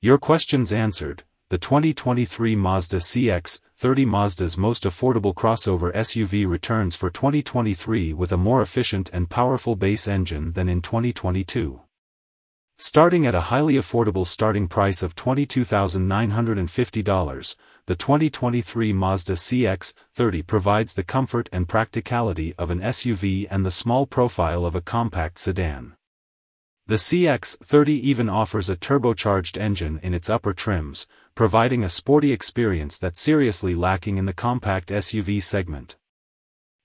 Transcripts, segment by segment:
Your questions answered. The 2023 Mazda CX-30 Mazda's most affordable crossover SUV returns for 2023 with a more efficient and powerful base engine than in 2022. Starting at a highly affordable starting price of $22,950, the 2023 Mazda CX-30 provides the comfort and practicality of an SUV and the small profile of a compact sedan. The CX-30 even offers a turbocharged engine in its upper trims, providing a sporty experience that's seriously lacking in the compact SUV segment.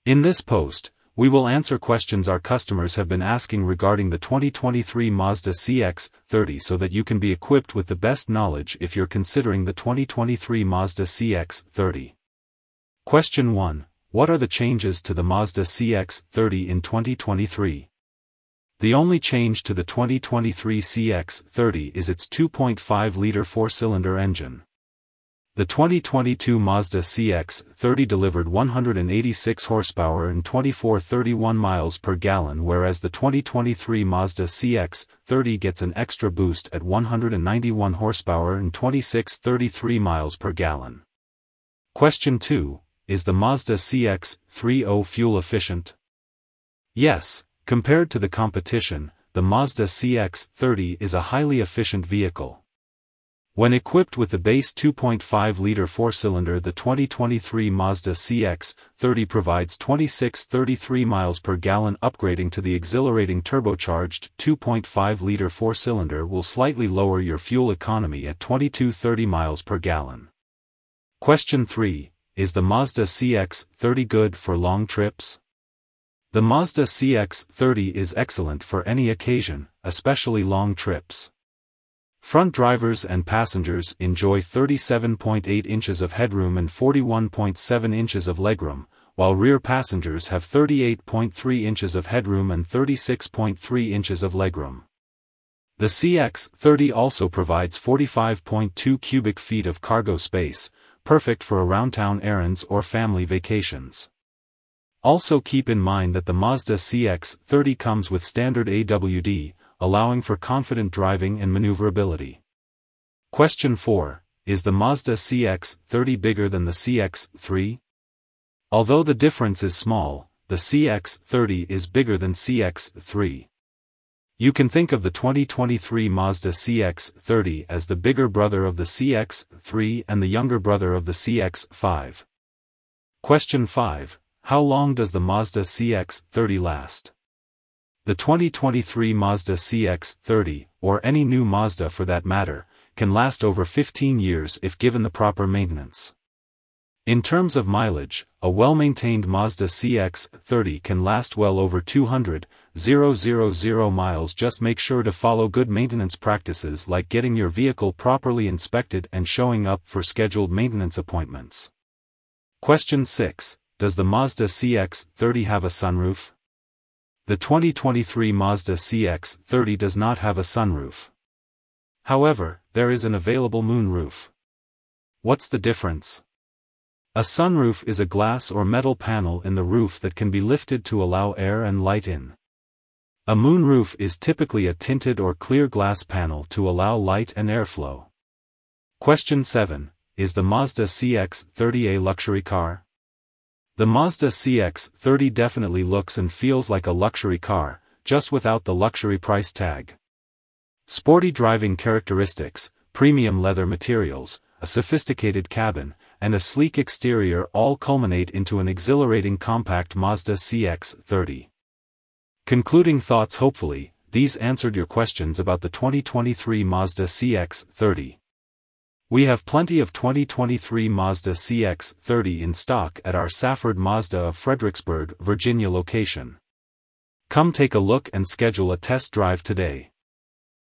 In this post, we will answer questions our customers have been asking regarding the 2023 Mazda CX-30 so that you can be equipped with the best knowledge if you're considering the 2023 Mazda CX-30. Question 1. What are the changes to the Mazda CX-30 in 2023? The only change to the 2023 CX-30 is its 2.5-liter four-cylinder engine. The 2022 Mazda CX-30 delivered 186 horsepower and 2431 miles per gallon whereas the 2023 Mazda CX-30 gets an extra boost at 191 horsepower and 2633 miles per gallon. Question 2. Is the Mazda CX-30 fuel efficient? Yes, Compared to the competition, the Mazda CX-30 is a highly efficient vehicle. When equipped with the base 2.5-liter four-cylinder the 2023 Mazda CX-30 provides 2633 miles per gallon upgrading to the exhilarating turbocharged 2.5-liter four-cylinder will slightly lower your fuel economy at 2230 miles per gallon. Question 3. Is the Mazda CX-30 good for long trips? The Mazda CX-30 is excellent for any occasion, especially long trips. Front drivers and passengers enjoy 37.8 inches of headroom and 41.7 inches of legroom, while rear passengers have 38.3 inches of headroom and 36.3 inches of legroom. The CX-30 also provides 45.2 cubic feet of cargo space, perfect for around-town errands or family vacations. Also keep in mind that the Mazda CX-30 comes with standard AWD, allowing for confident driving and maneuverability. Question 4. Is the Mazda CX-30 bigger than the CX-3? Although the difference is small, the CX-30 is bigger than CX-3. You can think of the 2023 Mazda CX-30 as the bigger brother of the CX-3 and the younger brother of the CX-5. Question 5. How long does the Mazda CX-30 last? The 2023 Mazda CX-30, or any new Mazda for that matter, can last over 15 years if given the proper maintenance. In terms of mileage, a well-maintained Mazda CX-30 can last well over 200,000 miles just make sure to follow good maintenance practices like getting your vehicle properly inspected and showing up for scheduled maintenance appointments. Question 6. Does the Mazda CX-30 have a sunroof? The 2023 Mazda CX-30 does not have a sunroof. However, there is an available moonroof. What's the difference? A sunroof is a glass or metal panel in the roof that can be lifted to allow air and light in. A moonroof is typically a tinted or clear glass panel to allow light and airflow. Question 7. Is the Mazda CX-30 a luxury car? The Mazda CX-30 definitely looks and feels like a luxury car, just without the luxury price tag. Sporty driving characteristics, premium leather materials, a sophisticated cabin, and a sleek exterior all culminate into an exhilarating compact Mazda CX-30. Concluding thoughts hopefully, these answered your questions about the 2023 Mazda CX-30. We have plenty of 2023 Mazda CX-30 in stock at our Safford Mazda of Fredericksburg, Virginia location. Come take a look and schedule a test drive today.